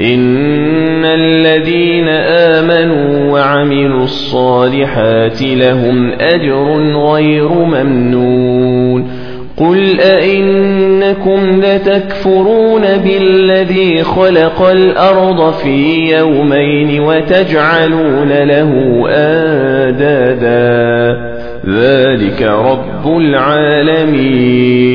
إن الذين آمنوا وعملوا الصالحات لهم أجر غير ممنون قل أئنكم لتكفرون بالذي خلق الأرض في يومين وتجعلون له آدادا ذلك رب العالمين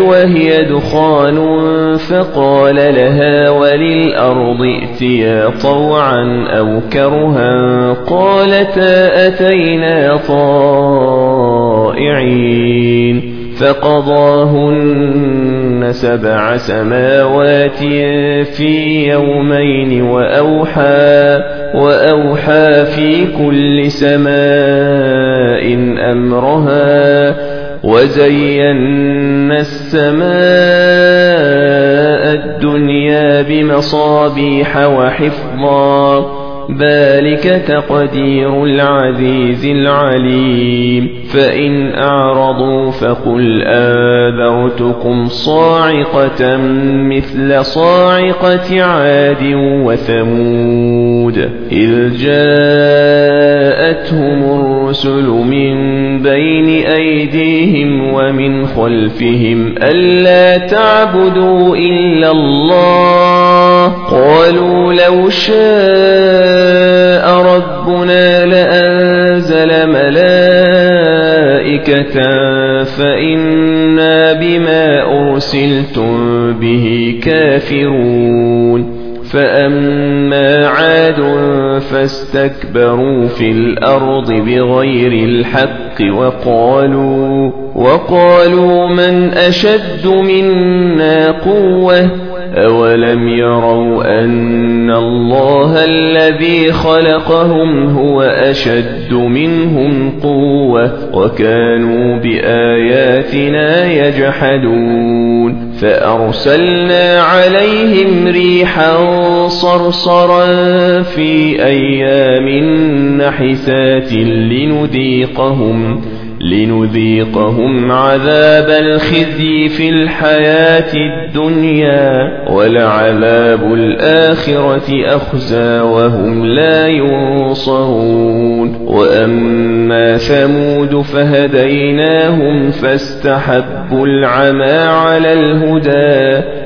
وهي دخان فقال لها وللأرض ائتيا طوعا أو كرها قالتا أتينا طائعين فقضاهن سبع سماوات في يومين وأوحى وأوحى في كل سماء أمرها وزينا السماء الدنيا بمصابيح وحفظا ذلك تقدير العزيز العليم. فإن أعرضوا فقل آذرتكم صاعقة مثل صاعقة عاد وثمود. إذ جاءتهم الرسل من بين أيديهم ومن خلفهم ألا تعبدوا إلا الله. قالوا لو شاء ربنا لأنزل ملائكة فإنا بما أرسلتم به كافرون فأما عاد فاستكبروا في الأرض بغير الحق وقالوا وقالوا من أشد منا قوة أولم يروا أن الله الذي خلقهم هو أشد منهم قوة وكانوا بآياتنا يجحدون فأرسلنا عليهم ريحا صرصرا في أيام نحسات لنذيقهم لنذيقهم عذاب الخزي في الحياة الدنيا ولعذاب الآخرة أخزى وهم لا ينصرون. وأما ثمود فهديناهم فاستحبوا العمى على الهدى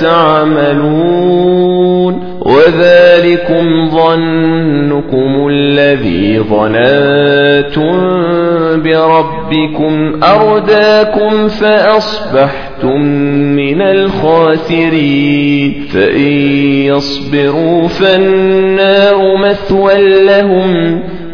تعملون وذلكم ظنكم الذي ظننتم بربكم أرداكم فأصبحتم من الخاسرين فإن يصبروا فالنار مثوى لهم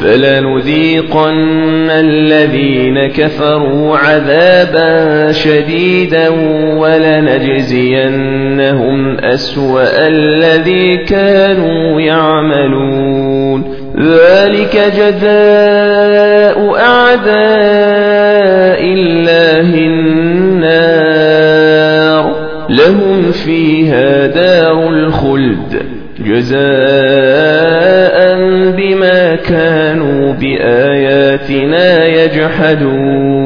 فلنذيقن الذين كفروا عذابا شديدا ولنجزينهم أسوأ الذي كانوا يعملون ذلك جزاء أعداء الله النار لهم فيها دار الخلد جزاء كانوا بآياتنا يجحدون.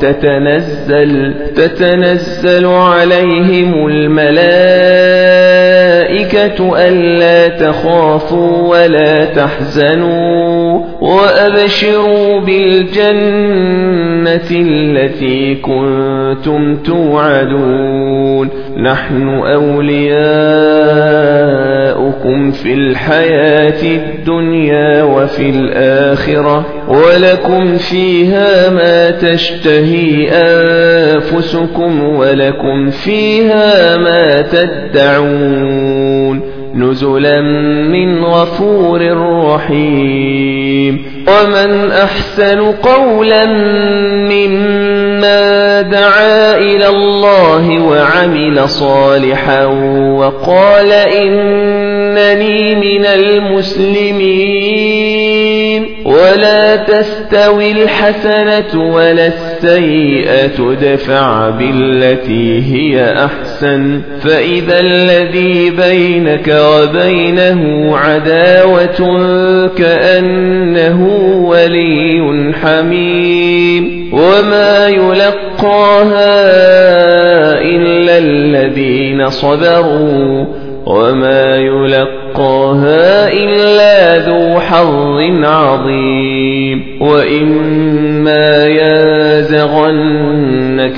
تتنزل تتنزل عليهم الملائكة ألا تخافوا ولا تحزنوا وأبشروا بالجنة التي كنتم توعدون. نحن أولياؤكم في الحياة الدنيا وفي الآخرة ولكم فيها ما تشتهي أنفسكم ولكم فيها ما تدعون. نزلا من غفور رحيم. ومن أحسن قولا مما دعا إلى الله وعمل صالحا وقال إنني من المسلمين. ولا تستوي الحسنة ولا السيئة دفع بالتي هي أحسن. فإذا الذي بينك وبينه عداوة كأنه ولي حميم. وما يلقاها إلا الذين صبروا. وما يلقاها إلا ذو حظ عظيم. وإما يازغنك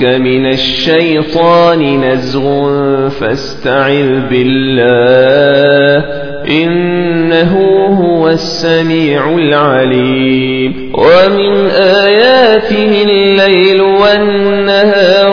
من الشيطان نزغ فاستعذ بالله إنه هو السميع العليم ومن آياته الليل والنهار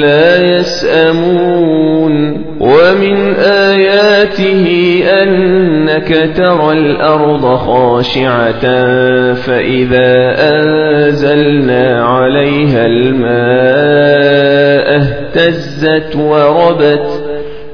لا يسأمون ومن آياته أنك ترى الأرض خاشعة فإذا أنزلنا عليها الماء اهتزت وربت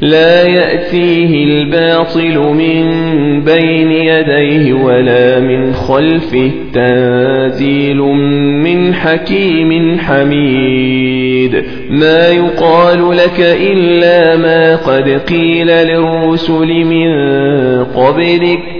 لا يأتيه الباطل من بين يديه ولا من خلفه تنزيل من حكيم حميد. ما يقال لك إلا ما قد قيل للرسل من قبلك.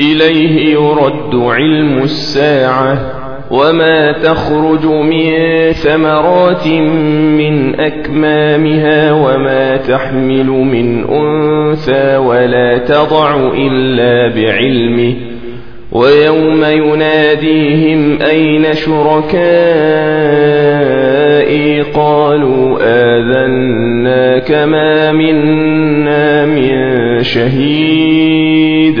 إليه يرد علم الساعة وما تخرج من ثمرات من أكمامها وما تحمل من أنثى ولا تضع إلا بعلمه ويوم يناديهم أين شركائي؟ قالوا آذناك ما منا من شهيد